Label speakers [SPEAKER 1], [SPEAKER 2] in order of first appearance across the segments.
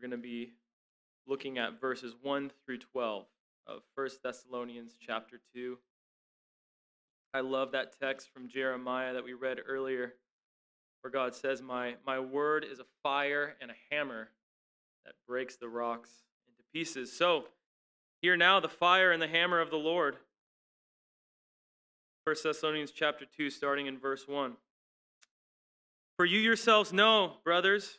[SPEAKER 1] We're going to be looking at verses 1 through 12 of 1 Thessalonians chapter 2. I love that text from Jeremiah that we read earlier, where God says, My, my word is a fire and a hammer that breaks the rocks into pieces. So, hear now the fire and the hammer of the Lord. 1 Thessalonians chapter 2, starting in verse 1. For you yourselves know, brothers,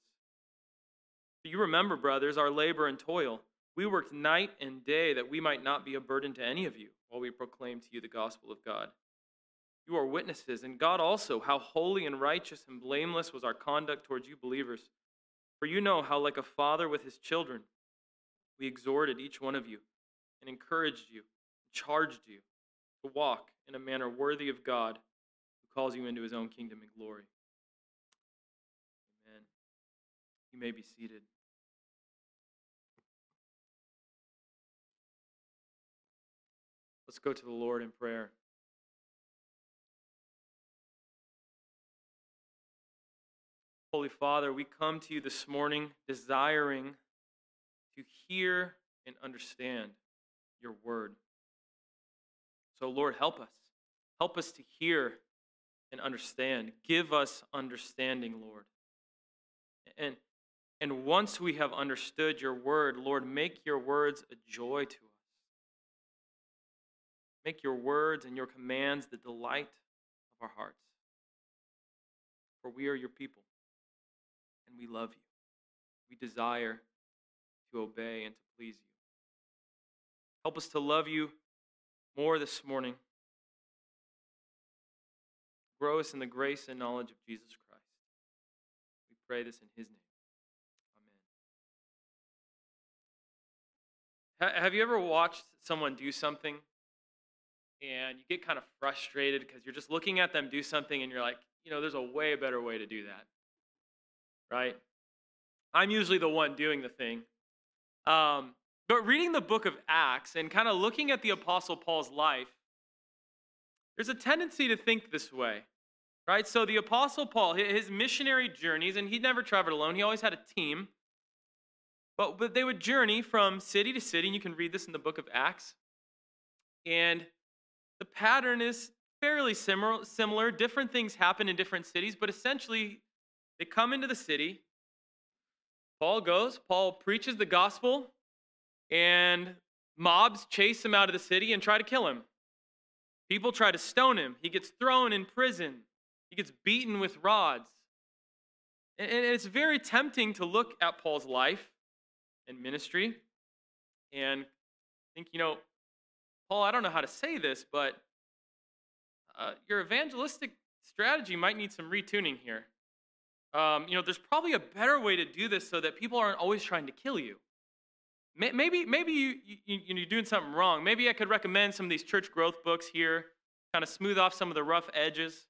[SPEAKER 1] You remember, brothers, our labor and toil. We worked night and day that we might not be a burden to any of you while we proclaim to you the gospel of God. You are witnesses, and God also, how holy and righteous and blameless was our conduct towards you believers. For you know how, like a father with his children, we exhorted each one of you and encouraged you and charged you to walk in a manner worthy of God who calls you into his own kingdom and glory. You may be seated. Let's go to the Lord in prayer. Holy Father, we come to you this morning desiring to hear and understand your word. So, Lord, help us. Help us to hear and understand. Give us understanding, Lord. And, and once we have understood your word, Lord, make your words a joy to us. Make your words and your commands the delight of our hearts. For we are your people, and we love you. We desire to obey and to please you. Help us to love you more this morning. Grow us in the grace and knowledge of Jesus Christ. We pray this in his name. Have you ever watched someone do something and you get kind of frustrated because you're just looking at them do something and you're like, you know, there's a way better way to do that. Right? I'm usually the one doing the thing. Um, but reading the book of Acts and kind of looking at the Apostle Paul's life, there's a tendency to think this way, right? So the Apostle Paul, his missionary journeys, and he never traveled alone, he always had a team. But, but they would journey from city to city, and you can read this in the book of Acts. And the pattern is fairly similar, similar. Different things happen in different cities, but essentially, they come into the city. Paul goes, Paul preaches the gospel, and mobs chase him out of the city and try to kill him. People try to stone him. He gets thrown in prison, he gets beaten with rods. And it's very tempting to look at Paul's life and ministry and I think, you know, Paul, I don't know how to say this, but uh, your evangelistic strategy might need some retuning here. Um, you know, there's probably a better way to do this so that people aren't always trying to kill you. Maybe, maybe you, you, you're doing something wrong. Maybe I could recommend some of these church growth books here, kind of smooth off some of the rough edges.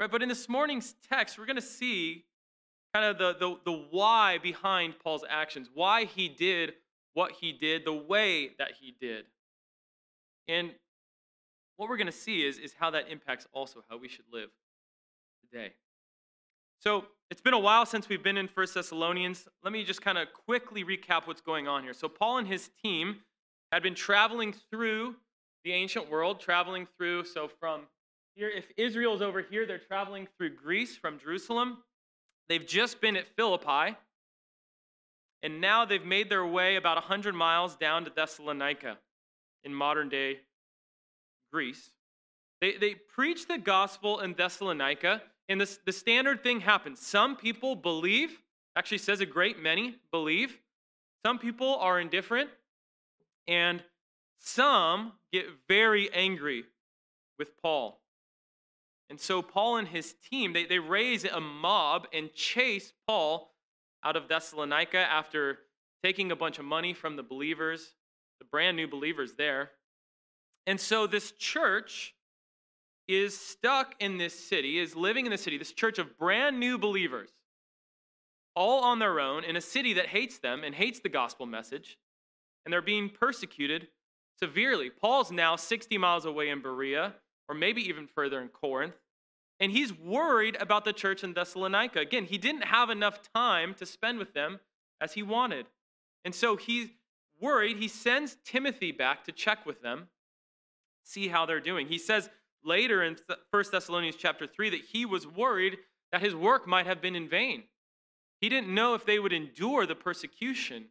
[SPEAKER 1] Right, but in this morning's text, we're going to see kind of the, the, the why behind Paul's actions, why he did what he did, the way that he did. And what we're going to see is, is how that impacts also how we should live today. So it's been a while since we've been in First Thessalonians. Let me just kind of quickly recap what's going on here. So Paul and his team had been traveling through the ancient world, traveling through, so from here, if Israel's over here, they're traveling through Greece from Jerusalem. They've just been at Philippi, and now they've made their way about 100 miles down to Thessalonica in modern day Greece. They, they preach the gospel in Thessalonica, and this, the standard thing happens. Some people believe, actually says a great many believe. Some people are indifferent, and some get very angry with Paul. And so Paul and his team, they, they raise a mob and chase Paul out of Thessalonica after taking a bunch of money from the believers, the brand new believers there. And so this church is stuck in this city, is living in the city, this church of brand new believers, all on their own in a city that hates them and hates the gospel message, and they're being persecuted severely. Paul's now 60 miles away in Berea, or maybe even further in Corinth, and he's worried about the church in Thessalonica. Again, he didn't have enough time to spend with them as he wanted. And so he's worried. He sends Timothy back to check with them, see how they're doing. He says later in 1 Thessalonians chapter 3 that he was worried that his work might have been in vain. He didn't know if they would endure the persecution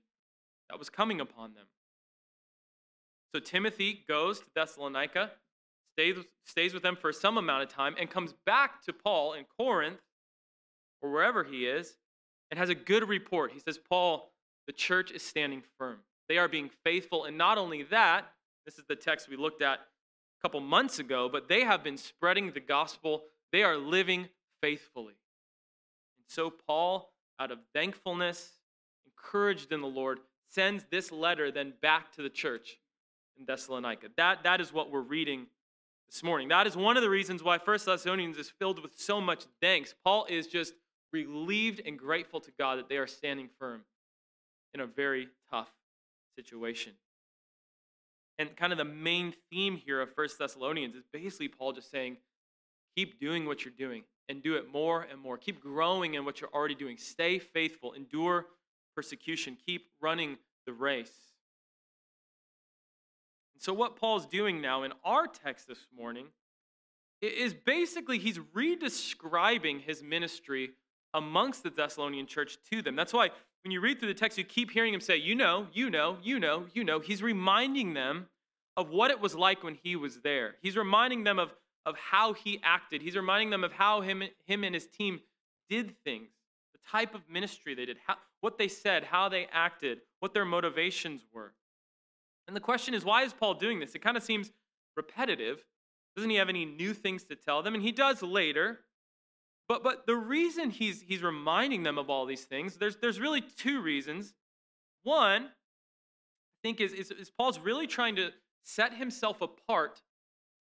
[SPEAKER 1] that was coming upon them. So Timothy goes to Thessalonica, stays, stays with them for some amount of time, and comes back to Paul in Corinth or wherever he is and has a good report. He says, Paul, the church is standing firm. They are being faithful. And not only that, this is the text we looked at a couple months ago, but they have been spreading the gospel. They are living faithfully. And so, Paul, out of thankfulness, encouraged in the Lord, sends this letter then back to the church in Thessalonica. That, that is what we're reading this morning. That is one of the reasons why First Thessalonians is filled with so much thanks. Paul is just relieved and grateful to God that they are standing firm in a very tough situation. And kind of the main theme here of First Thessalonians is basically Paul just saying, keep doing what you're doing and do it more and more. Keep growing in what you're already doing. Stay faithful, endure persecution, keep running the race. So, what Paul's doing now in our text this morning is basically he's redescribing his ministry amongst the Thessalonian church to them. That's why when you read through the text, you keep hearing him say, You know, you know, you know, you know. He's reminding them of what it was like when he was there. He's reminding them of, of how he acted. He's reminding them of how him, him and his team did things, the type of ministry they did, how, what they said, how they acted, what their motivations were. And the question is, why is Paul doing this? It kind of seems repetitive. Doesn't he have any new things to tell them? And he does later. But, but the reason he's, he's reminding them of all these things, there's, there's really two reasons. One, I think, is, is, is Paul's really trying to set himself apart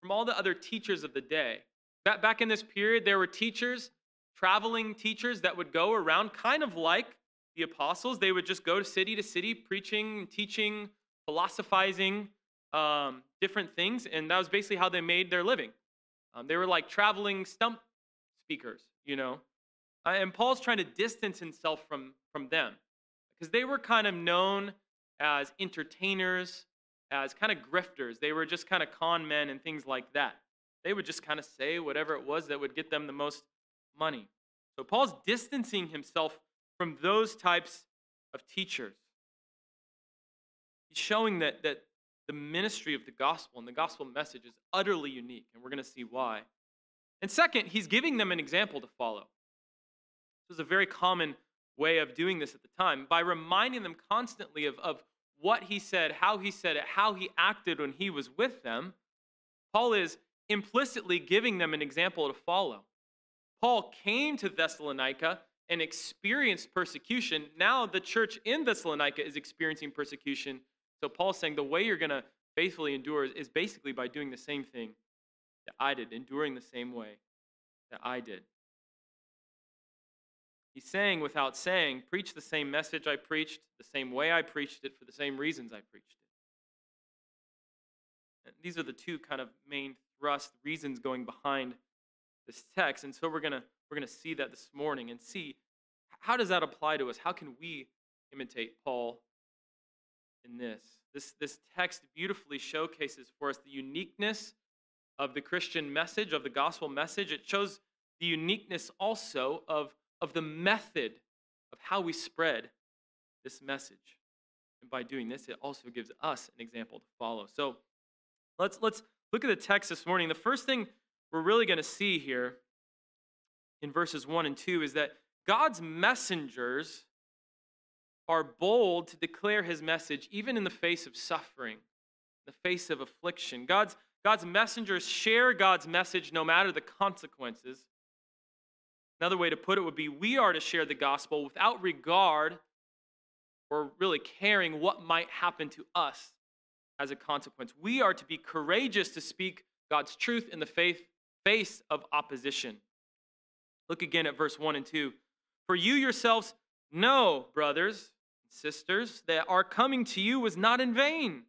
[SPEAKER 1] from all the other teachers of the day. Back, back in this period, there were teachers, traveling teachers that would go around kind of like the apostles. They would just go to city to city, preaching, teaching, philosophizing um, different things, and that was basically how they made their living. Um, they were like traveling stump speakers, you know. Uh, and Paul's trying to distance himself from, from them because they were kind of known as entertainers, as kind of grifters. They were just kind of con men and things like that. They would just kind of say whatever it was that would get them the most money. So Paul's distancing himself from those types of teachers. He's showing that, that the ministry of the gospel and the gospel message is utterly unique, and we're going to see why. And second, he's giving them an example to follow. This was a very common way of doing this at the time by reminding them constantly of, of what he said, how he said it, how he acted when he was with them. Paul is implicitly giving them an example to follow. Paul came to Thessalonica and experienced persecution. Now the church in Thessalonica is experiencing persecution. So Paul's saying the way you're going to faithfully endure is basically by doing the same thing that I did, enduring the same way that I did. He's saying, without saying, preach the same message I preached, the same way I preached it, for the same reasons I preached it. And these are the two kind of main thrust reasons going behind this text. And so we're going to we're going to see that this morning and see how does that apply to us? How can we imitate Paul in this? This, this text beautifully showcases for us the uniqueness of the Christian message, of the gospel message. It shows the uniqueness also of, of the method of how we spread this message. And by doing this, it also gives us an example to follow. So let's let's look at the text this morning. The first thing we're really going to see here in verses 1 and 2 is that God's messengers are bold to declare his message even in the face of suffering, the face of affliction. God's, God's messengers share God's message no matter the consequences. Another way to put it would be we are to share the gospel without regard or really caring what might happen to us as a consequence. We are to be courageous to speak God's truth in the faith, face of opposition. Look again at verse 1 and 2. For you yourselves know, brothers and sisters, that our coming to you was not in vain.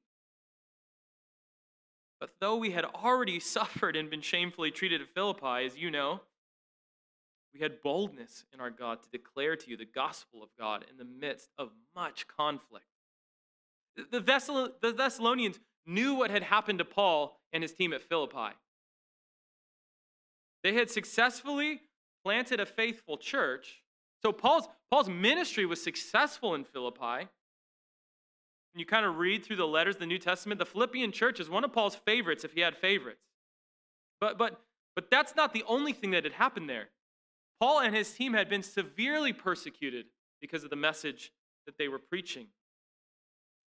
[SPEAKER 1] But though we had already suffered and been shamefully treated at Philippi, as you know, we had boldness in our God to declare to you the gospel of God in the midst of much conflict. The, the Thessalonians knew what had happened to Paul and his team at Philippi. They had successfully planted a faithful church. So Paul's, Paul's ministry was successful in Philippi. When you kind of read through the letters of the New Testament, the Philippian church is one of Paul's favorites if he had favorites. But, but, but that's not the only thing that had happened there. Paul and his team had been severely persecuted because of the message that they were preaching.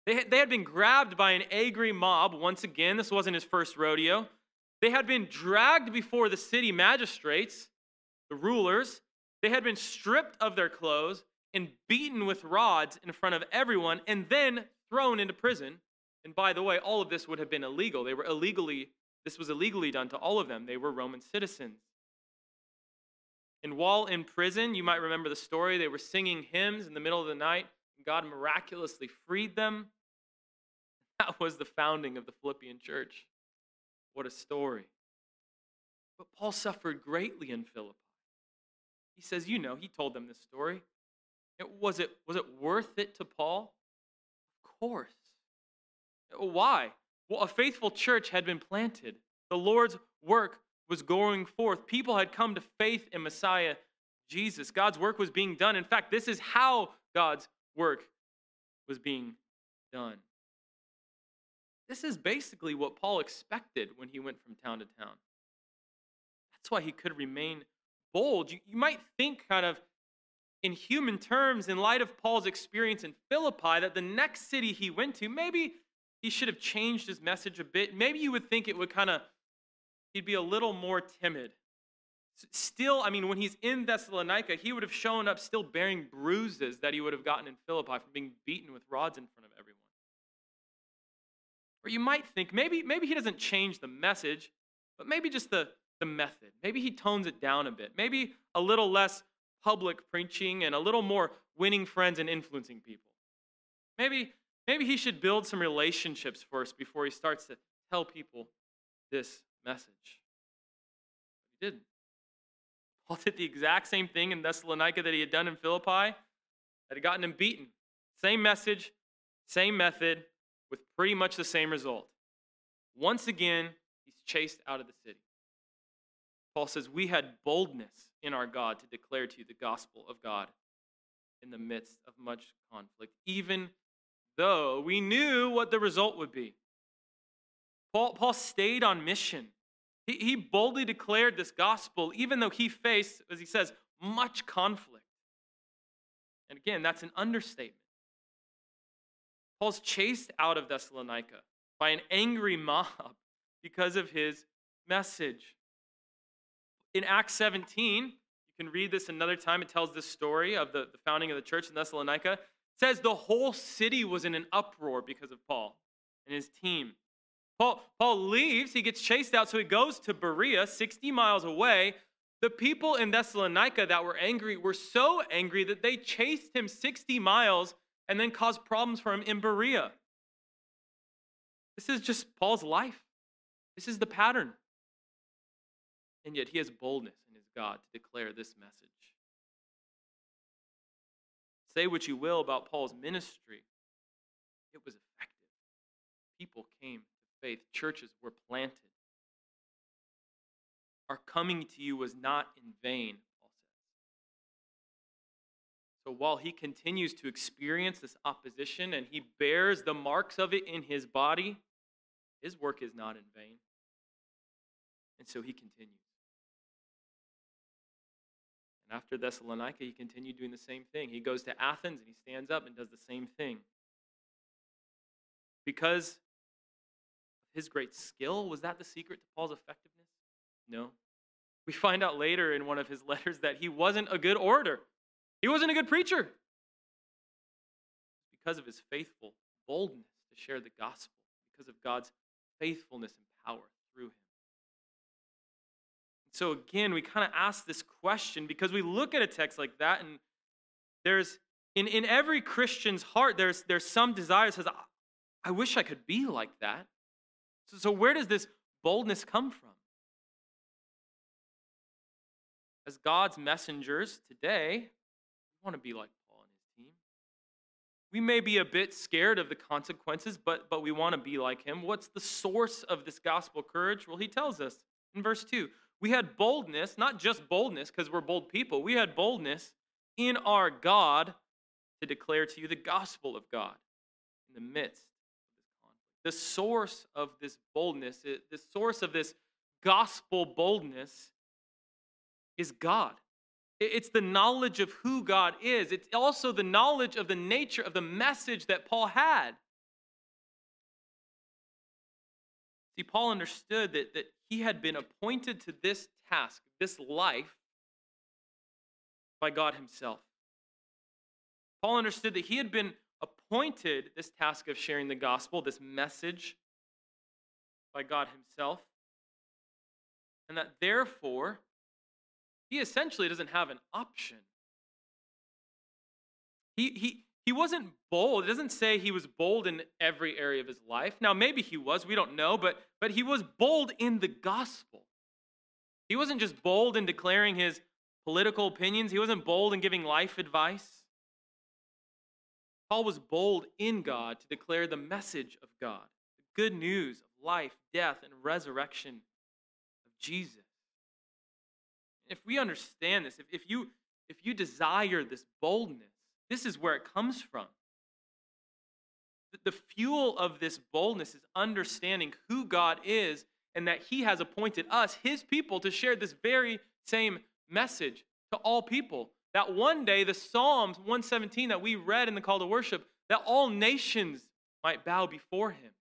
[SPEAKER 1] They had, they had been grabbed by an angry mob. Once again, this wasn't his first rodeo. They had been dragged before the city magistrates, the rulers. They had been stripped of their clothes and beaten with rods in front of everyone and then thrown into prison. And by the way, all of this would have been illegal. They were illegally, this was illegally done to all of them. They were Roman citizens. And while in prison, you might remember the story, they were singing hymns in the middle of the night, and God miraculously freed them. That was the founding of the Philippian church. What a story. But Paul suffered greatly in Philippi. He says, you know, he told them this story. It, was, it, was it worth it to Paul? Of course. Why? Well, a faithful church had been planted. The Lord's work was going forth. People had come to faith in Messiah Jesus. God's work was being done. In fact, this is how God's work was being done. This is basically what Paul expected when he went from town to town. That's why he could remain bold. You, you might think, kind of in human terms, in light of Paul's experience in Philippi, that the next city he went to, maybe he should have changed his message a bit. Maybe you would think it would kind of he'd be a little more timid. Still, I mean, when he's in Thessalonica, he would have shown up still bearing bruises that he would have gotten in Philippi from being beaten with rods in front of everyone. Or you might think maybe, maybe he doesn't change the message, but maybe just the, the method. Maybe he tones it down a bit. Maybe a little less public preaching and a little more winning friends and influencing people. Maybe, maybe he should build some relationships first before he starts to tell people this message. He didn't. Paul did the exact same thing in Thessalonica that he had done in Philippi, that had gotten him beaten. Same message, same method, with pretty much the same result. Once again, he's chased out of the city. Paul says, We had boldness in our God to declare to you the gospel of God in the midst of much conflict, even though we knew what the result would be. Paul, Paul stayed on mission. He, he boldly declared this gospel, even though he faced, as he says, much conflict. And again, that's an understatement. Paul's chased out of Thessalonica by an angry mob because of his message. In Acts 17, you can read this another time. It tells this story of the, the founding of the church in Thessalonica. It says the whole city was in an uproar because of Paul and his team. Paul, Paul leaves, he gets chased out, so he goes to Berea, 60 miles away. The people in Thessalonica that were angry were so angry that they chased him 60 miles and then caused problems for him in Berea. This is just Paul's life. This is the pattern. And yet he has boldness in his God to declare this message. Say what you will about Paul's ministry, it was effective. People came to faith, churches were planted. Our coming to you was not in vain, Paul says. So while he continues to experience this opposition and he bears the marks of it in his body, his work is not in vain. And so he continues. And after Thessalonica, he continued doing the same thing. He goes to Athens and he stands up and does the same thing. Because of his great skill, was that the secret to Paul's effectiveness? No. We find out later in one of his letters that he wasn't a good orator, he wasn't a good preacher. Because of his faithful boldness to share the gospel, because of God's faithfulness and power through him. So again, we kind of ask this question because we look at a text like that, and there's in, in every Christian's heart, there's there's some desire that says, I wish I could be like that. So, so where does this boldness come from? As God's messengers today, we want to be like Paul and his team. We may be a bit scared of the consequences, but, but we want to be like him. What's the source of this gospel courage? Well, he tells us in verse 2 we had boldness, not just boldness because we're bold people, we had boldness in our God to declare to you the gospel of God in the midst. The source of this boldness, the source of this gospel boldness is God. It's the knowledge of who God is. It's also the knowledge of the nature of the message that Paul had. See, Paul understood that, that he had been appointed to this task, this life, by God Himself. Paul understood that he had been appointed this task of sharing the gospel, this message, by God Himself, and that therefore he essentially doesn't have an option. He, he, he wasn't bold. It doesn't say he was bold in every area of his life. Now, maybe he was, we don't know, but, but he was bold in the gospel. He wasn't just bold in declaring his political opinions, he wasn't bold in giving life advice. Paul was bold in God to declare the message of God, the good news of life, death, and resurrection of Jesus. If we understand this, if, if, you, if you desire this boldness, this is where it comes from. The fuel of this boldness is understanding who God is and that He has appointed us, His people, to share this very same message to all people. That one day, the Psalms 117 that we read in the call to worship, that all nations might bow before Him.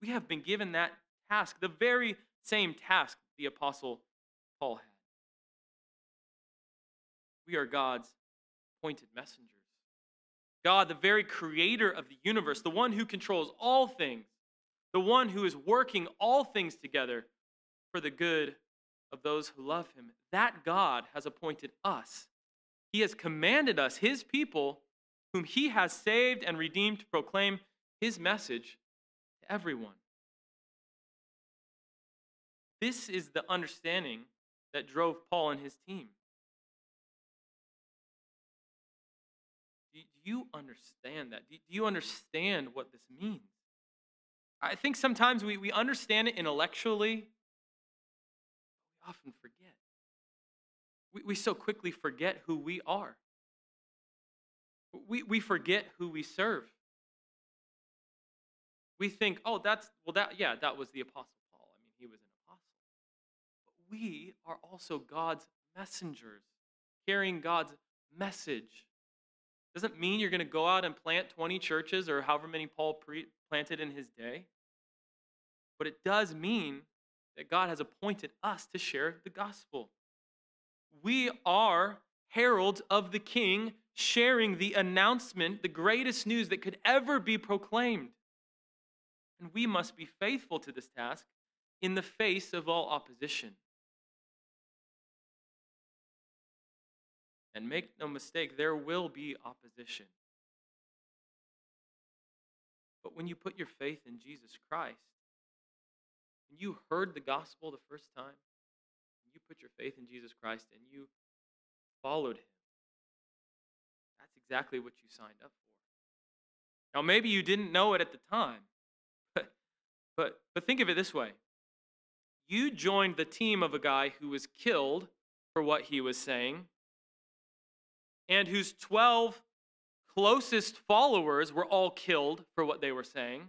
[SPEAKER 1] We have been given that task, the very same task the Apostle Paul had. We are God's appointed messengers. God, the very creator of the universe, the one who controls all things, the one who is working all things together for the good of those who love him, that God has appointed us. He has commanded us, his people, whom he has saved and redeemed, to proclaim his message to everyone. This is the understanding that drove Paul and his team. You understand that? Do you understand what this means? I think sometimes we, we understand it intellectually, we often forget. We, we so quickly forget who we are. We, we forget who we serve. We think, oh, that's, well, that, yeah, that was the Apostle Paul. I mean, he was an apostle. But we are also God's messengers, carrying God's message doesn't mean you're going to go out and plant 20 churches or however many Paul pre- planted in his day. But it does mean that God has appointed us to share the gospel. We are heralds of the king sharing the announcement, the greatest news that could ever be proclaimed. And we must be faithful to this task in the face of all opposition. And make no mistake, there will be opposition. But when you put your faith in Jesus Christ, when you heard the gospel the first time, you put your faith in Jesus Christ and you followed him, that's exactly what you signed up for. Now, maybe you didn't know it at the time, but, but, but think of it this way you joined the team of a guy who was killed for what he was saying and whose 12 closest followers were all killed for what they were saying.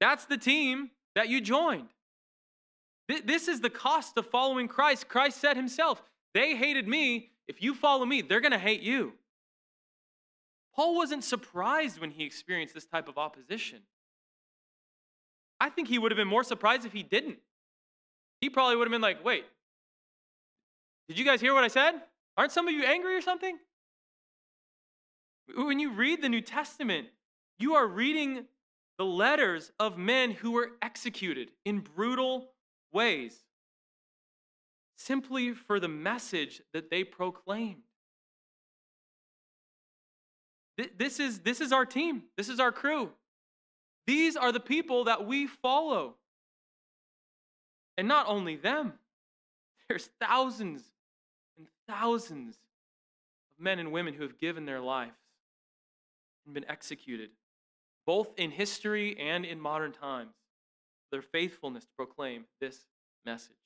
[SPEAKER 1] That's the team that you joined. This is the cost of following Christ. Christ said himself, They hated me. If you follow me, they're going to hate you. Paul wasn't surprised when he experienced this type of opposition. I think he would have been more surprised if he didn't. He probably would have been like, wait, did you guys hear what I said? Aren't some of you angry or something? When you read the New Testament, you are reading the letters of men who were executed in brutal ways simply for the message that they proclaimed. This is, this is our team, this is our crew. These are the people that we follow. And not only them, there's thousands and thousands of men and women who have given their lives and been executed, both in history and in modern times, their faithfulness to proclaim this message.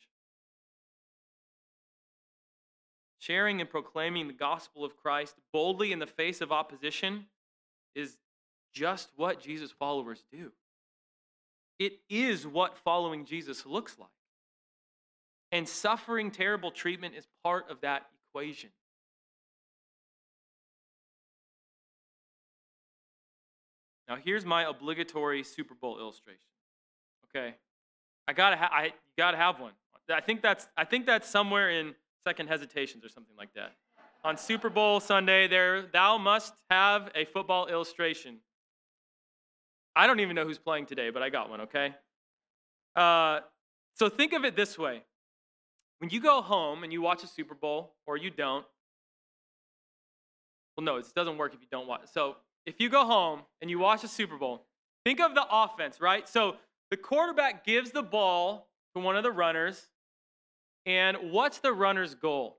[SPEAKER 1] Sharing and proclaiming the gospel of Christ boldly in the face of opposition is just what Jesus' followers do. It is what following Jesus looks like. And suffering terrible treatment is part of that equation. Now, here's my obligatory Super Bowl illustration. Okay, I gotta, ha- I gotta have one. I think that's, I think that's somewhere in Second Hesitations or something like that. On Super Bowl Sunday, there, thou must have a football illustration. I don't even know who's playing today, but I got one, okay? Uh, so think of it this way when you go home and you watch a Super Bowl, or you don't, well, no, it doesn't work if you don't watch. So if you go home and you watch a Super Bowl, think of the offense, right? So the quarterback gives the ball to one of the runners, and what's the runner's goal?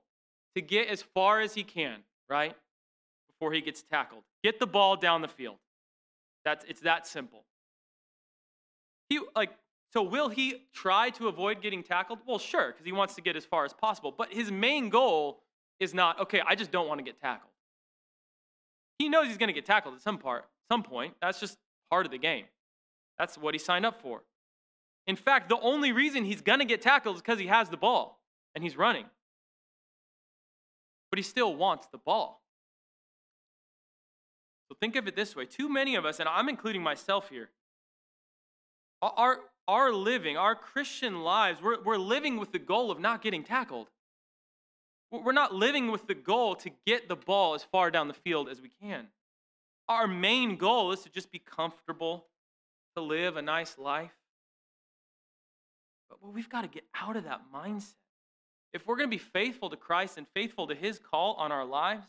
[SPEAKER 1] To get as far as he can, right? Before he gets tackled. Get the ball down the field. That's it's that simple. He like so will he try to avoid getting tackled? Well, sure, because he wants to get as far as possible. But his main goal is not, okay, I just don't want to get tackled. He knows he's going to get tackled at some part, some point. That's just part of the game. That's what he signed up for. In fact, the only reason he's going to get tackled is because he has the ball and he's running. But he still wants the ball. So think of it this way too many of us, and I'm including myself here, our, our living, our Christian lives, we're, we're living with the goal of not getting tackled. We're not living with the goal to get the ball as far down the field as we can. Our main goal is to just be comfortable, to live a nice life. But we've got to get out of that mindset. If we're going to be faithful to Christ and faithful to His call on our lives,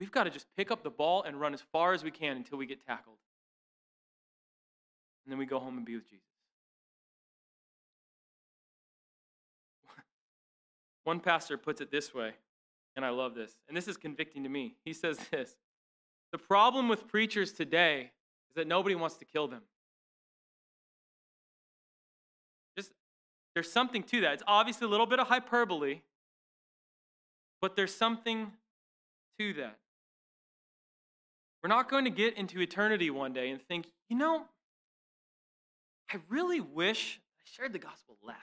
[SPEAKER 1] We've got to just pick up the ball and run as far as we can until we get tackled. And then we go home and be with Jesus. One pastor puts it this way, and I love this, and this is convicting to me. He says this The problem with preachers today is that nobody wants to kill them. Just, there's something to that. It's obviously a little bit of hyperbole, but there's something to that. We're not going to get into eternity one day and think, you know, I really wish I shared the gospel less.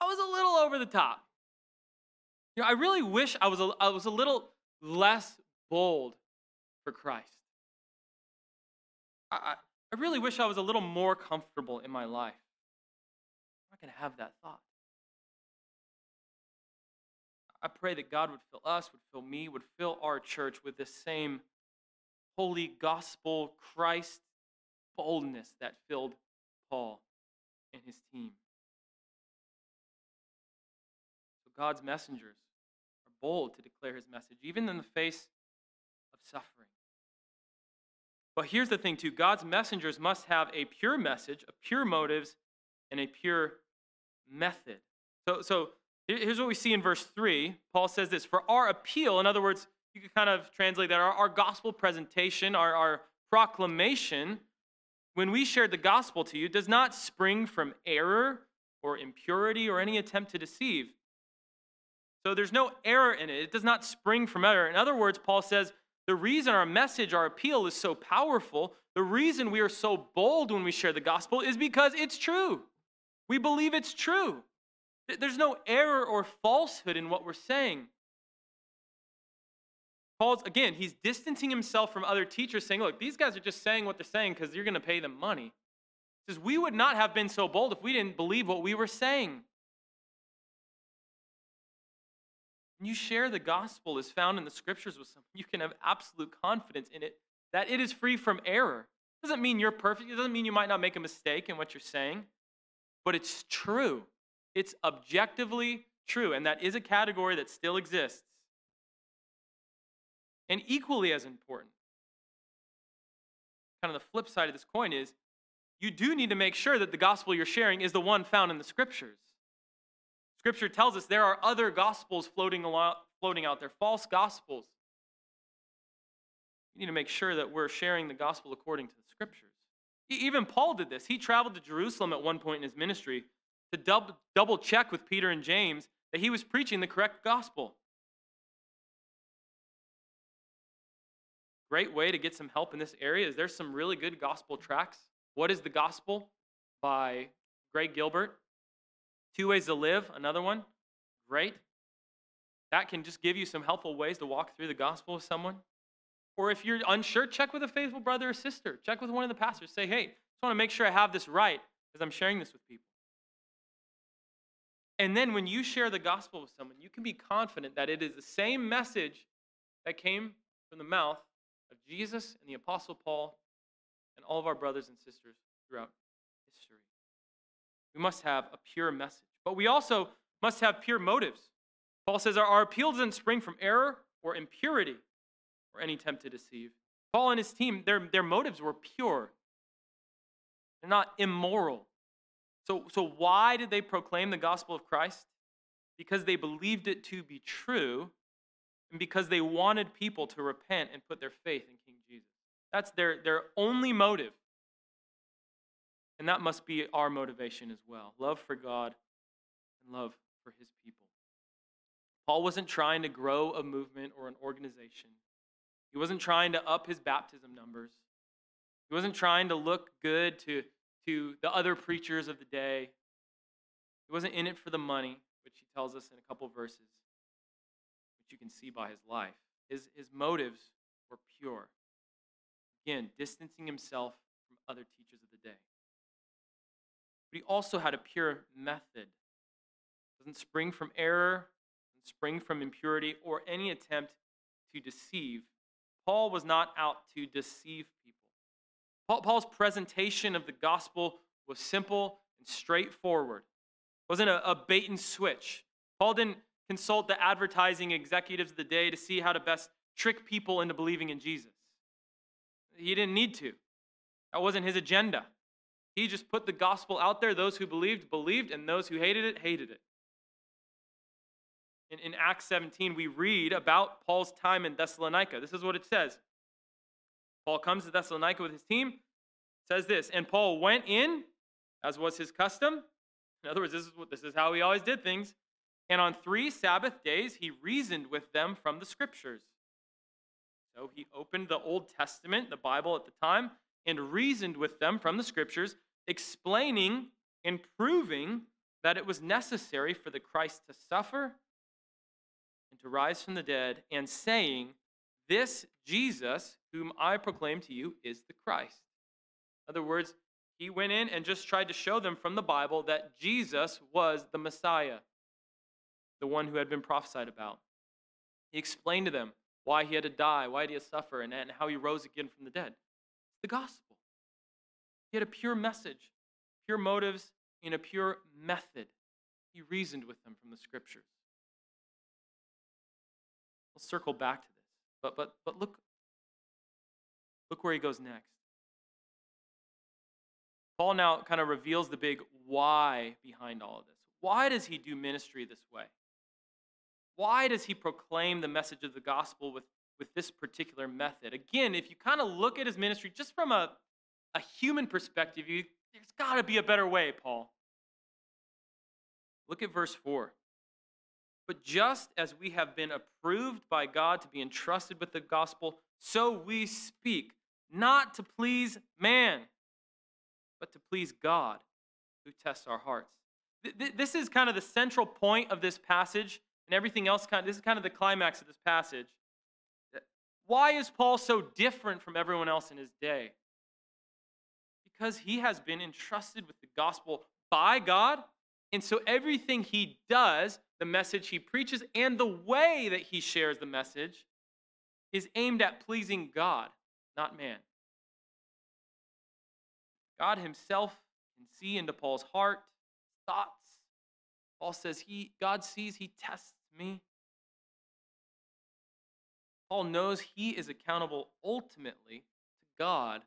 [SPEAKER 1] I was a little over the top. You know, I really wish I was a, I was a little less bold for Christ. I, I really wish I was a little more comfortable in my life. I'm not going to have that thought. I pray that God would fill us, would fill me, would fill our church with the same holy gospel Christ boldness that filled Paul and his team. So God's messengers are bold to declare his message, even in the face of suffering. But here's the thing, too God's messengers must have a pure message, a pure motives, and a pure method. So, so here's what we see in verse 3. Paul says this For our appeal, in other words, you could kind of translate that our, our gospel presentation, our, our proclamation, when we shared the gospel to you, does not spring from error or impurity or any attempt to deceive. So there's no error in it. It does not spring from error. In other words, Paul says the reason our message, our appeal is so powerful, the reason we are so bold when we share the gospel is because it's true. We believe it's true. There's no error or falsehood in what we're saying. Paul's, again, he's distancing himself from other teachers, saying, look, these guys are just saying what they're saying because you're going to pay them money. He says, we would not have been so bold if we didn't believe what we were saying. When you share the gospel as found in the scriptures with someone, you can have absolute confidence in it that it is free from error. It doesn't mean you're perfect. It doesn't mean you might not make a mistake in what you're saying, but it's true. It's objectively true, and that is a category that still exists. And equally as important, kind of the flip side of this coin is you do need to make sure that the gospel you're sharing is the one found in the scriptures. Scripture tells us there are other gospels floating, along, floating out there, false gospels. We need to make sure that we're sharing the gospel according to the scriptures. Even Paul did this. He traveled to Jerusalem at one point in his ministry to double, double check with Peter and James that he was preaching the correct gospel. Great way to get some help in this area is there's some really good gospel tracks. What is the Gospel by Greg Gilbert? Two Ways to Live, another one. Great. That can just give you some helpful ways to walk through the gospel with someone. Or if you're unsure, check with a faithful brother or sister. Check with one of the pastors. Say, hey, I just want to make sure I have this right as I'm sharing this with people. And then when you share the gospel with someone, you can be confident that it is the same message that came from the mouth of Jesus and the Apostle Paul and all of our brothers and sisters throughout history. We must have a pure message, but we also must have pure motives. Paul says our, our appeal doesn't spring from error or impurity or any attempt to deceive. Paul and his team, their, their motives were pure. They're not immoral. So, so why did they proclaim the gospel of Christ? Because they believed it to be true and because they wanted people to repent and put their faith in King Jesus. That's their, their only motive. And that must be our motivation as well love for God and love for his people. Paul wasn't trying to grow a movement or an organization, he wasn't trying to up his baptism numbers, he wasn't trying to look good to, to the other preachers of the day. He wasn't in it for the money, which he tells us in a couple verses, you can see by his life. His, his motives were pure. Again, distancing himself from other teachers of the day. But he also had a pure method. It doesn't spring from error, doesn't spring from impurity, or any attempt to deceive. Paul was not out to deceive people. Paul, Paul's presentation of the gospel was simple and straightforward. It wasn't a, a bait and switch. Paul didn't consult the advertising executives of the day to see how to best trick people into believing in Jesus. He didn't need to. That wasn't his agenda. He just put the gospel out there. Those who believed, believed, and those who hated it, hated it. In, in Acts 17, we read about Paul's time in Thessalonica. This is what it says Paul comes to Thessalonica with his team, says this, and Paul went in, as was his custom. In other words, this is, what, this is how he always did things. And on three Sabbath days, he reasoned with them from the scriptures so he opened the Old Testament, the Bible at the time, and reasoned with them from the scriptures, explaining and proving that it was necessary for the Christ to suffer and to rise from the dead, and saying, This Jesus, whom I proclaim to you, is the Christ. In other words, he went in and just tried to show them from the Bible that Jesus was the Messiah, the one who had been prophesied about. He explained to them why he had to die, why he had to suffer, and, and how he rose again from the dead. It's The gospel. He had a pure message, pure motives, and a pure method. He reasoned with them from the scriptures. We'll circle back to this. But but but look look where he goes next. Paul now kind of reveals the big why behind all of this. Why does he do ministry this way? Why does he proclaim the message of the gospel with, with this particular method? Again, if you kind of look at his ministry just from a, a human perspective, you, there's got to be a better way, Paul. Look at verse 4. But just as we have been approved by God to be entrusted with the gospel, so we speak, not to please man, but to please God who tests our hearts. This is kind of the central point of this passage, and everything else, kind of, this is kind of the climax of this passage. Uh, why is Paul so different from everyone else in his day? Because he has been entrusted with the gospel by God, and so everything he does, the message he preaches, and the way that he shares the message is aimed at pleasing God, not man. God himself can see into Paul's heart, thoughts. Paul says he God sees, he tests me. Paul knows he is accountable ultimately to God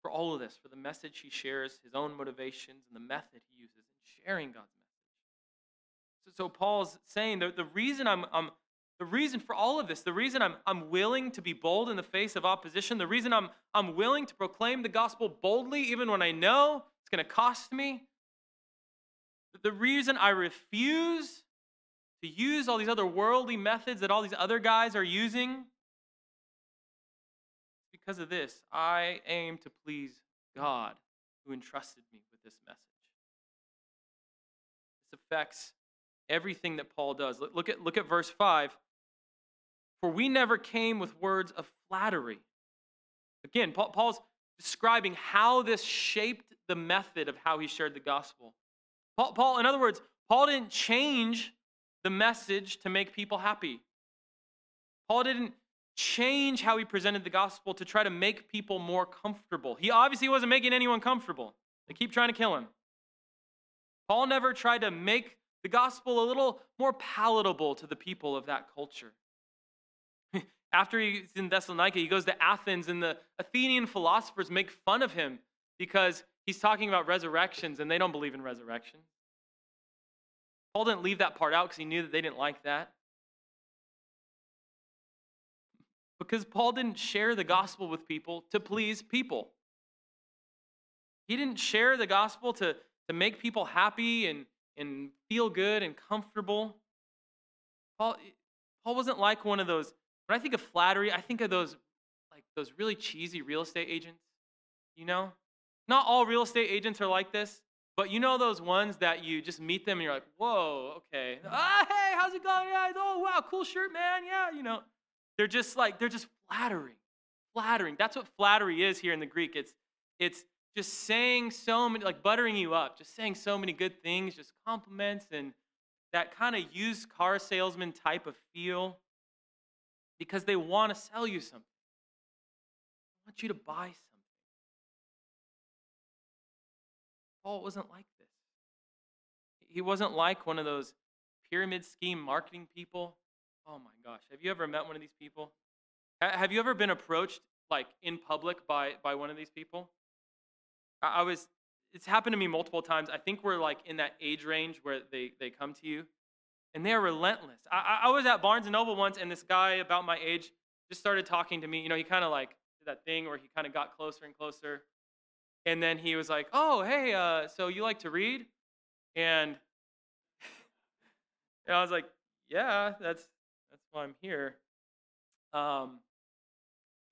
[SPEAKER 1] for all of this, for the message he shares, his own motivations, and the method he uses in sharing God's message. So, so Paul's saying that the reason I'm, I'm the reason for all of this, the reason I'm, I'm willing to be bold in the face of opposition, the reason I'm, I'm willing to proclaim the gospel boldly, even when I know it's going to cost me, the reason I refuse to use all these other worldly methods that all these other guys are using, because of this. I aim to please God who entrusted me with this message. This affects everything that Paul does. Look at, look at verse 5. For we never came with words of flattery. Again, Paul, Paul's describing how this shaped the method of how he shared the gospel. Paul, Paul, in other words, Paul didn't change the message to make people happy. Paul didn't change how he presented the gospel to try to make people more comfortable. He obviously wasn't making anyone comfortable. They keep trying to kill him. Paul never tried to make the gospel a little more palatable to the people of that culture. After he's in Thessalonica, he goes to Athens, and the Athenian philosophers make fun of him because he's talking about resurrections and they don't believe in resurrection. Paul didn't leave that part out because he knew that they didn't like that. Because Paul didn't share the gospel with people to please people. He didn't share the gospel to, to make people happy and, and feel good and comfortable. Paul, eh, Paul wasn't like one of those when I think of flattery, I think of those like those really cheesy real estate agents, you know? Not all real estate agents are like this, but you know those ones that you just meet them and you're like, whoa, okay. Ah, hey, how's it going? Yeah, oh wow, cool shirt, man. Yeah, you know. They're just like, they're just flattering. Flattering. That's what flattery is here in the Greek. It's it's just saying so many, like buttering you up, just saying so many good things, just compliments and that kind of used car salesman type of feel because they want to sell you something. They want you to buy something. Paul wasn't like this. He wasn't like one of those pyramid scheme marketing people. Oh my gosh, have you ever met one of these people? Have you ever been approached like in public by by one of these people? I, I was it's happened to me multiple times. I think we're like in that age range where they they come to you and they are relentless. I, I was at Barnes and Noble once, and this guy about my age just started talking to me. You know, he kind of like did that thing where he kind of got closer and closer, and then he was like, "Oh, hey, uh, so you like to read?" And, and I was like, "Yeah, that's that's why I'm here." Um,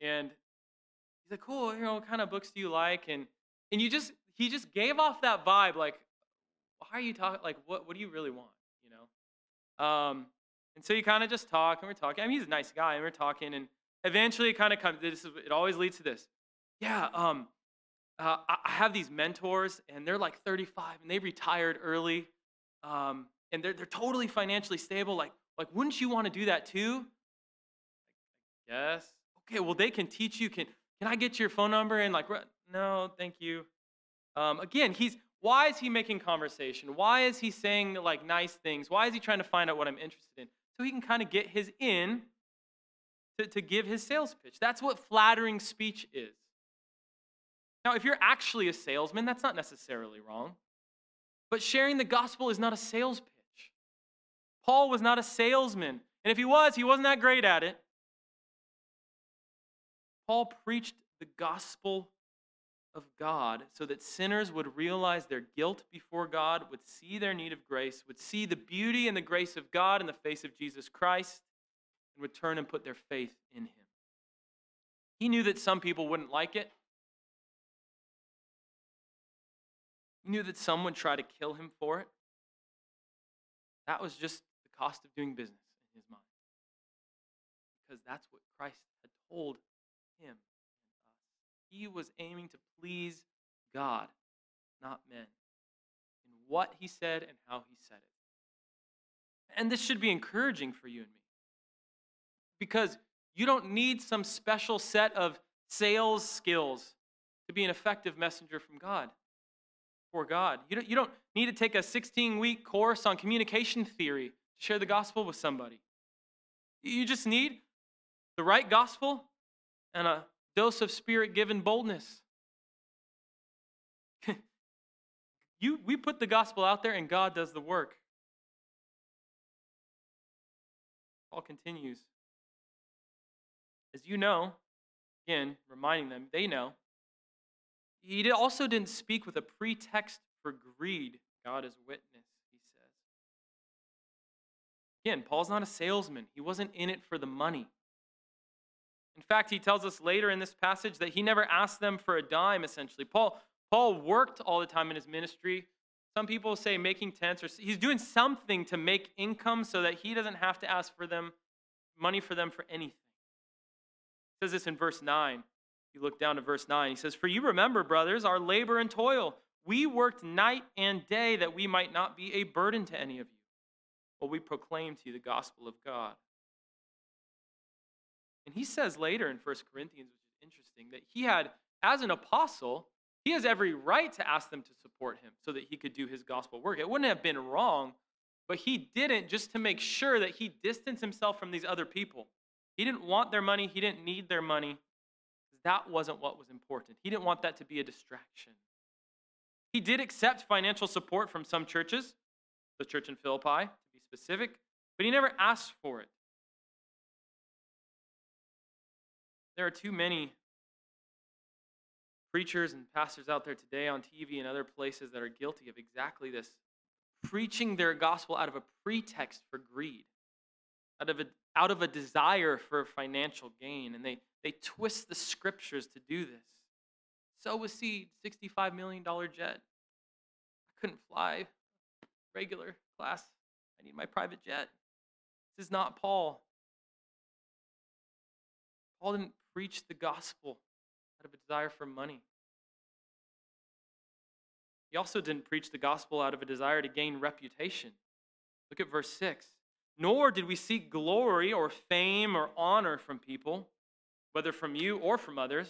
[SPEAKER 1] and he's like, "Cool, you know, what kind of books do you like?" And and you just he just gave off that vibe, like, "Why are you talking? Like, what what do you really want?" You Um, and so you kind of just talk and we're talking. I mean, he's a nice guy and we're talking, and eventually it kind of comes. This is, it always leads to this. Yeah, um, uh, I have these mentors, and they're like 35, and they retired early, um, and they're they're totally financially stable. Like, like, wouldn't you want to do that too? Yes. Okay. Well, they can teach you. Can can I get your phone number? And like, no, thank you. Um, again, he's why is he making conversation? Why is he saying like nice things? Why is he trying to find out what I'm interested in? So he can kind of get his in to, to give his sales pitch. That's what flattering speech is. Now, if you're actually a salesman, that's not necessarily wrong. But sharing the gospel is not a sales pitch. Paul was not a salesman. And if he was, he wasn't that great at it. Paul preached the gospel of God so that sinners would realize their guilt before God, would see their need of grace, would see the beauty and the grace of God in the face of Jesus Christ, and would turn and put their faith in Him. He knew that some people wouldn't like it. He knew that some would try to kill him for it. That was just the cost of doing business in his mind. Because that's what Christ had told him. He was aiming to please God, not men, in what he said and how he said it. And this should be encouraging for you and me. Because you don't need some special set of sales skills to be an effective messenger from God. For God. You don't, you don't need to take a 16 week course on communication theory to share the gospel with somebody. You just need the right gospel and a dose of spirit given boldness. you, we put the gospel out there and God does the work. Paul continues. As you know, again, reminding them, they know, he also didn't speak with a pretext for greed. God is witness, he says. Again, Paul's not a salesman, he wasn't in it for the money. In fact, he tells us later in this passage that he never asked them for a dime, essentially. Paul, Paul worked all the time in his ministry. Some people say making tents, or he's doing something to make income so that he doesn't have to ask for them money for them for anything says this in verse 9. You look down to verse 9. He says, For you remember, brothers, our labor and toil. We worked night and day that we might not be a burden to any of you. But we proclaim to you the gospel of God. And he says later in 1 Corinthians, which is interesting, that he had, as an apostle, he has every right to ask them to support him so that he could do his gospel work. It wouldn't have been wrong, but he didn't just to make sure that he distanced himself from these other people. He didn't want their money, he didn't need their money. That wasn't what was important. He didn't want that to be a distraction. He did accept financial support from some churches, the church in Philippi, to be specific, but he never asked for it. There are too many preachers and pastors out there today on TV and other places that are guilty of exactly this preaching their gospel out of a pretext for greed, out of a out of a desire for financial gain. And they, they twist the scriptures to do this. Sow a seed, $65 million jet. I couldn't fly regular class. I need my private jet. This is not Paul. Paul didn't preach the gospel out of a desire for money. He also didn't preach the gospel out of a desire to gain reputation. Look at verse 6 nor did we seek glory or fame or honor from people, whether from you or from others,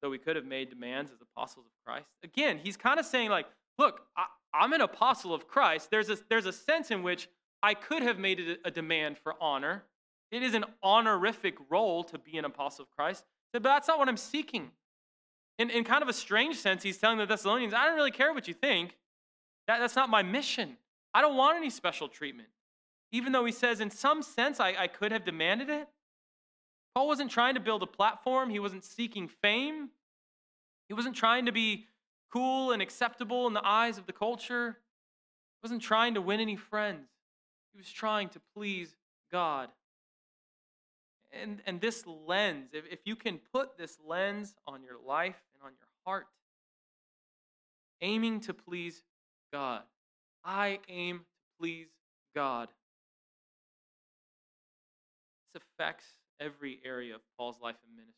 [SPEAKER 1] though we could have made demands as apostles of Christ. Again, he's kind of saying, like, look, I, am an apostle of Christ. There's a, there's a sense in which I could have made a, a demand for honor. It is an honorific role to be an apostle of Christ, but that's not what I'm seeking. In, in kind of a strange sense, he's telling the Thessalonians, I don't really care what you think. That, that's not my mission. I don't want any special treatment. Even though he says, in some sense, I, I could have demanded it. Paul wasn't trying to build a platform, he wasn't seeking fame, he wasn't trying to be cool and acceptable in the eyes of the culture, he wasn't trying to win any friends. He was trying to please God. And, and this lens, if, if you can put this lens on your life and on your heart, aiming to please God, I aim to please God. This affects every area of Paul's life and ministry.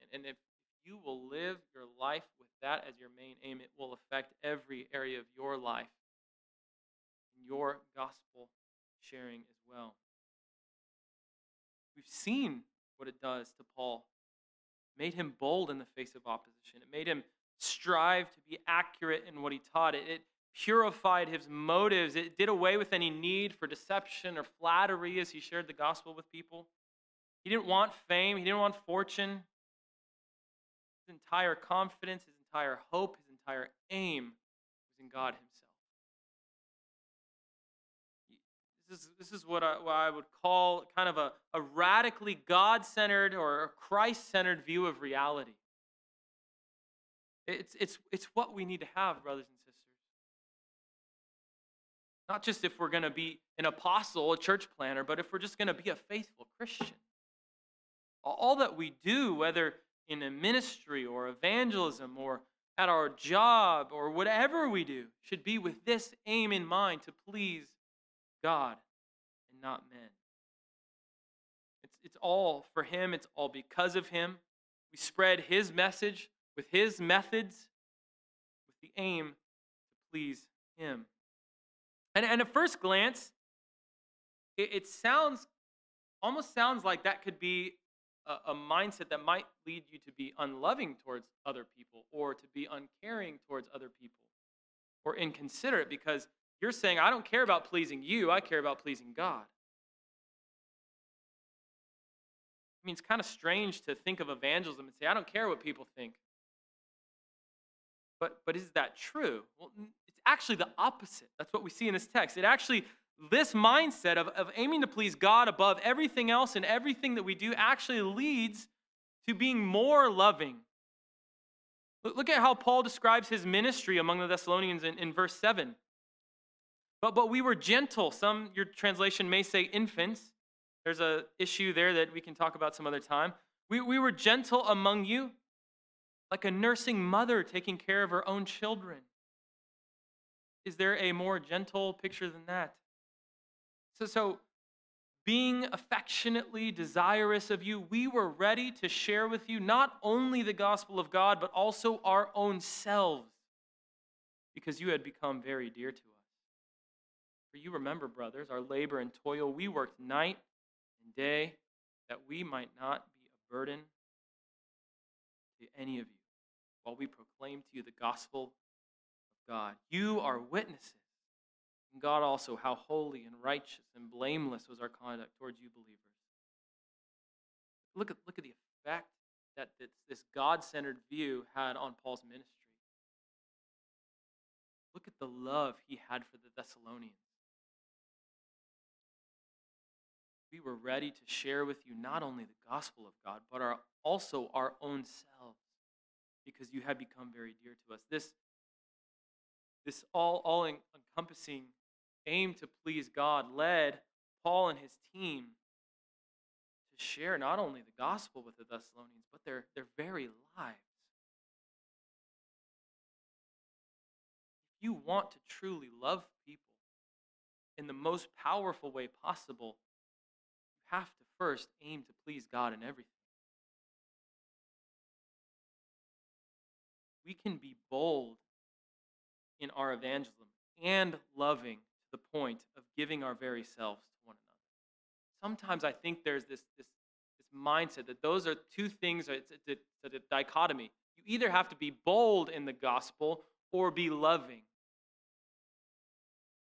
[SPEAKER 1] And, and if you will live your life with that as your main aim, it will affect every area of your life and your gospel sharing as well. We've seen what it does to Paul. It made him bold in the face of opposition. It made him strive to be accurate in what he taught. It, it purified his motives. It did away with any need for deception or flattery as he shared the gospel with people. He didn't want fame, he didn't want fortune. His entire confidence, his entire hope, his entire aim was in God himself. This is, this is what, I, what I would call kind of a, a radically God centered or Christ centered view of reality. It's, it's, it's what we need to have, brothers and sisters. Not just if we're going to be an apostle, a church planter, but if we're just going to be a faithful Christian. All that we do, whether in a ministry or evangelism or at our job or whatever we do, should be with this aim in mind to please God and not men. It's, it's all for Him, it's all because of Him. We spread His message with His methods with the aim to please Him. And, and at first glance, it, it sounds almost sounds like that could be a, a, mindset that might lead you to be unloving towards other people or to be uncaring towards other people or inconsiderate because you're saying, I don't care about pleasing you, I care about pleasing God. I mean, it's kind of strange to think of evangelism and say, I don't care what people think. But, but is that true? Well, it's actually the opposite. That's what we see in this text. It actually, this mindset of, of aiming to please God above everything else and everything that we do actually leads to being more loving. Look at how Paul describes his ministry among the Thessalonians in, in verse 7. But, but we were gentle. Some, your translation may say infants. There's a issue there that we can talk about some other time. We, we were gentle among you, like a nursing mother taking care of her own children. Is there a more gentle picture than that? So, so being affectionately desirous of you, we were ready to share with you not only the gospel of God, but also our own selves, because you had become very dear to us. For you remember, brothers, our labor and toil, we worked night and day that we might not be a burden to any of you while we proclaim to you the gospel of God. You are witnesses. And God also, how holy and righteous and blameless was our conduct towards you believers. Look at, look at the effect that this, this God centered view had on Paul's ministry. Look at the love he had for the Thessalonians. we were ready to share with you not only the gospel of God, but our, also our own selves, because you had become very dear to us. This, this all, all encompassing aim to please God led Paul and his team to share not only the gospel with the Thessalonians, but their, their very lives. If you want to truly love people in the most powerful way possible, you have to first aim to please God in everything. We can be bold in our evangelism and loving to the point of giving our very selves to one another. Sometimes I think there's this, this, this mindset that those are two things, it's a, it's a dichotomy. You either have to be bold in the gospel or be loving.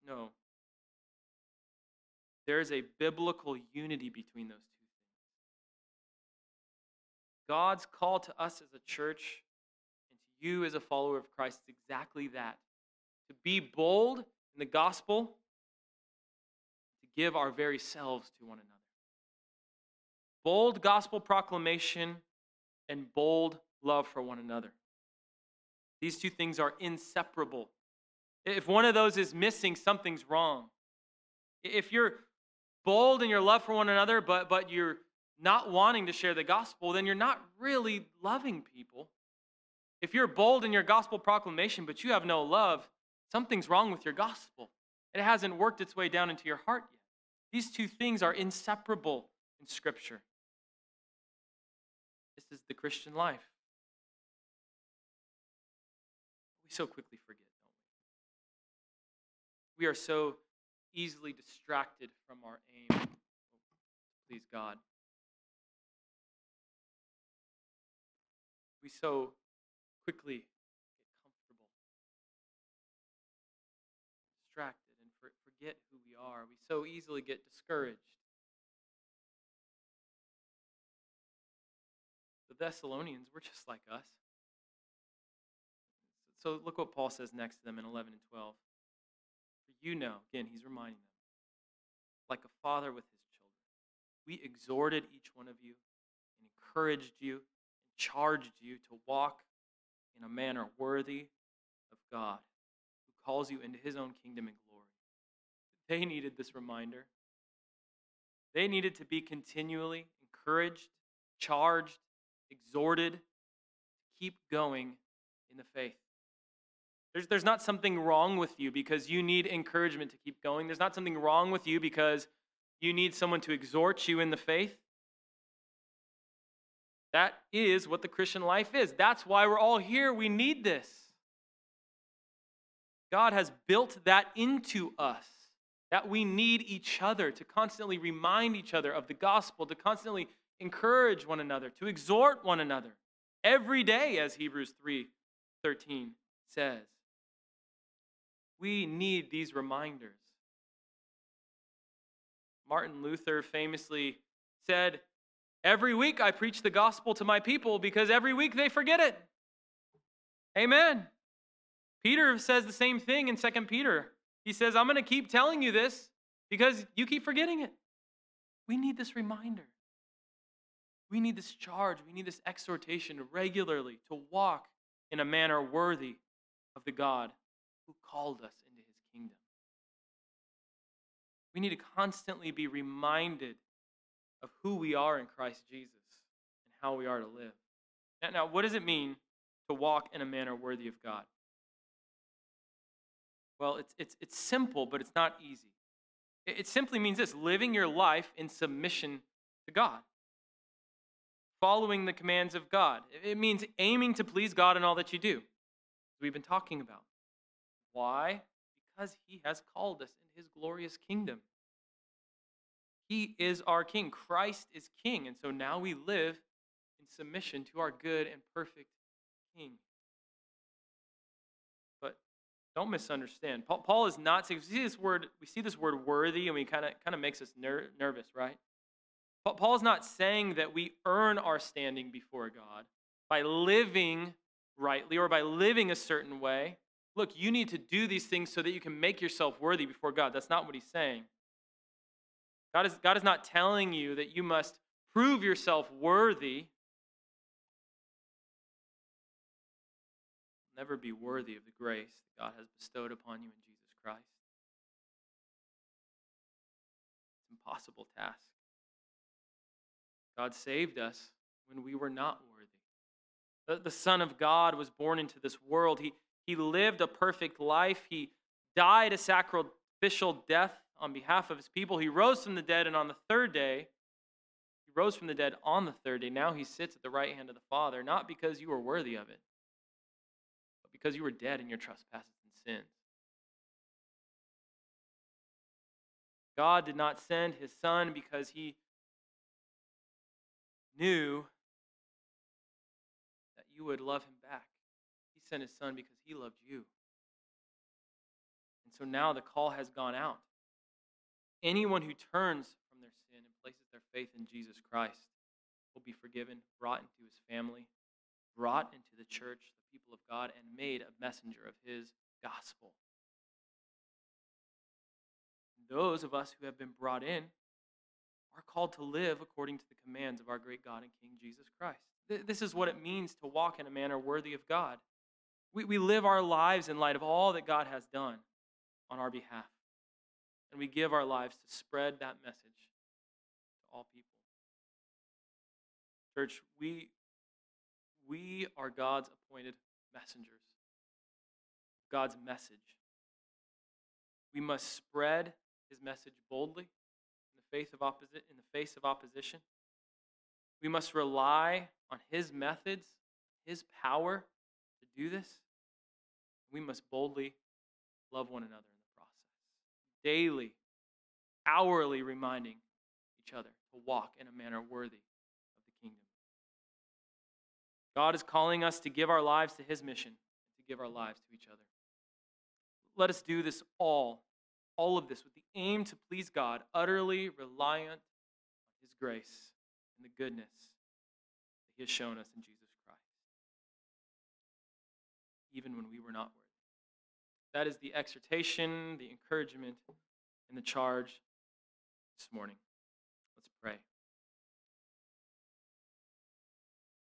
[SPEAKER 1] No, there is a biblical unity between those two things. God's call to us as a church you as a follower of Christ is exactly that to be bold in the gospel, to give our very selves to one another. Bold gospel proclamation and bold love for one another. These two things are inseparable. If one of those is missing, something's wrong. If you're bold in your love for one another, but, but you're not wanting to share the gospel, then you're not really loving people. If you're bold in your gospel proclamation, but you have no love, something's wrong with your gospel. It hasn't worked its way down into your heart yet. These two things are inseparable in Scripture. This is the Christian life. We so quickly forget, don't we? We are so easily distracted from our aim. Please God. We so quickly get comfortable, distracted, and forget who we are. We so easily get discouraged. The Thessalonians were just like us. So look what Paul says next to them in 11 and 12 For you know, again, he's reminding them, like a father with his children. We exhorted each one of you and encouraged you and charged you to walk in a manner worthy of God, who calls you into his own kingdom and glory. They needed this reminder. They needed to be continually encouraged, charged, exhorted to keep going in the faith. There's, there's not something wrong with you because you need encouragement to keep going. There's not something wrong with you because you need someone to exhort you in the faith. That is what the Christian life is. That's why we're all here. We need this. God has built that into us, that we need each other to constantly remind each other of the gospel, to constantly encourage one another, to exhort one another every day, as Hebrews 3 13 says. We need these reminders. Martin Luther famously said, Every week I preach the gospel to my people because every week they forget it. Amen. Peter says the same thing in 2 Peter. He says, I'm going to keep telling you this because you keep forgetting it. We need this reminder. We need this charge. We need this exhortation regularly to walk in a manner worthy of the God who called us into his kingdom. We need to constantly be reminded of who we are in Christ Jesus and how we are to live. Now, now, what does it mean to walk in a manner worthy of God? Well, it's, it's, it's simple, but it's not easy. It, it simply means this living your life in submission to God, following the commands of God. It means aiming to please God in all that you do. We've been talking about. Why? Because He has called us in His glorious kingdom. He is our King. Christ is King. And so now we live in submission to our good and perfect King. But don't misunderstand. Paul, Paul is not saying, we see this word, we see this word worthy, and we kind of kind of makes us ner- nervous, right? Paul is not saying that we earn our standing before God by living rightly or by living a certain way. Look, you need to do these things so that you can make yourself worthy before God. That's not what he's saying. God is, God is not telling you that you must prove yourself worthy. Never be worthy of the grace that God has bestowed upon you in Jesus Christ. It's an impossible task. God saved us when we were not worthy. The, the Son of God was born into this world. He, he lived a perfect life. He died a sacrificial death on behalf of his people. He rose from the dead, and on the third day, he rose from the dead on the third day. Now he sits at the right hand of the Father, not because you were worthy of it, but because you were dead in your trespasses and sins. God did not send his Son because he knew that you would love him back. He sent his Son because he loved you. And so now the call has gone out. Anyone who turns from their sin and places their faith in Jesus Christ will be forgiven, brought into his family, brought into the church, the people of God, and made a messenger of his gospel. Those of us who have been brought in are called to live according to the commands of our great God and King Jesus Christ. This is what it means to walk in a manner worthy of God. We, we live our lives in light of all that God has done on our behalf and we give our lives to spread that message to all people. Church, we, we are God's appointed messengers, God's message. We must spread his message boldly in the face of, opposi- in the face of opposition. We must rely on his methods, his power to do this. We must boldly love one another daily, hourly reminding each other to walk in a manner worthy of the kingdom. God is calling us to give our lives to his mission, to give our lives to each other. Let us do this all, all of this with the aim to please God, utterly reliant on his grace and the goodness that he has shown us in Jesus Christ, even when we were not. That is the exhortation, the encouragement, and the charge this morning. Let's pray.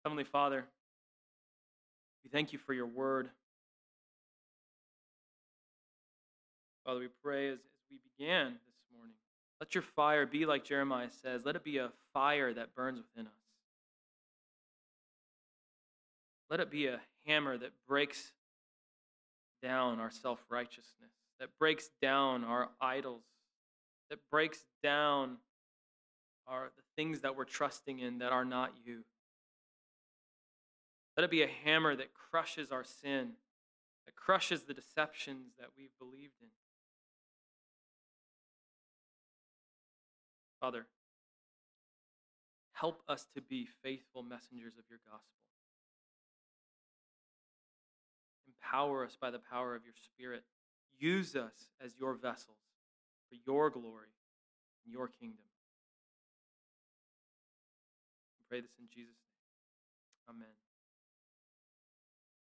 [SPEAKER 1] Heavenly Father, We thank you for your word. Father, we pray as, as we began this morning, let your fire be like Jeremiah says, let it be a fire that burns within us. Let it be a hammer that breaks down our self righteousness, that breaks down our idols, that breaks down our, the things that we're trusting in that are not you. Let it be a hammer that crushes our sin, that crushes the deceptions that we've believed in. Father, help us to be faithful messengers of your gospel. Empower us by the power of your Spirit. Use us as your vessels for your glory and your kingdom. Pray this in Jesus' name. Amen.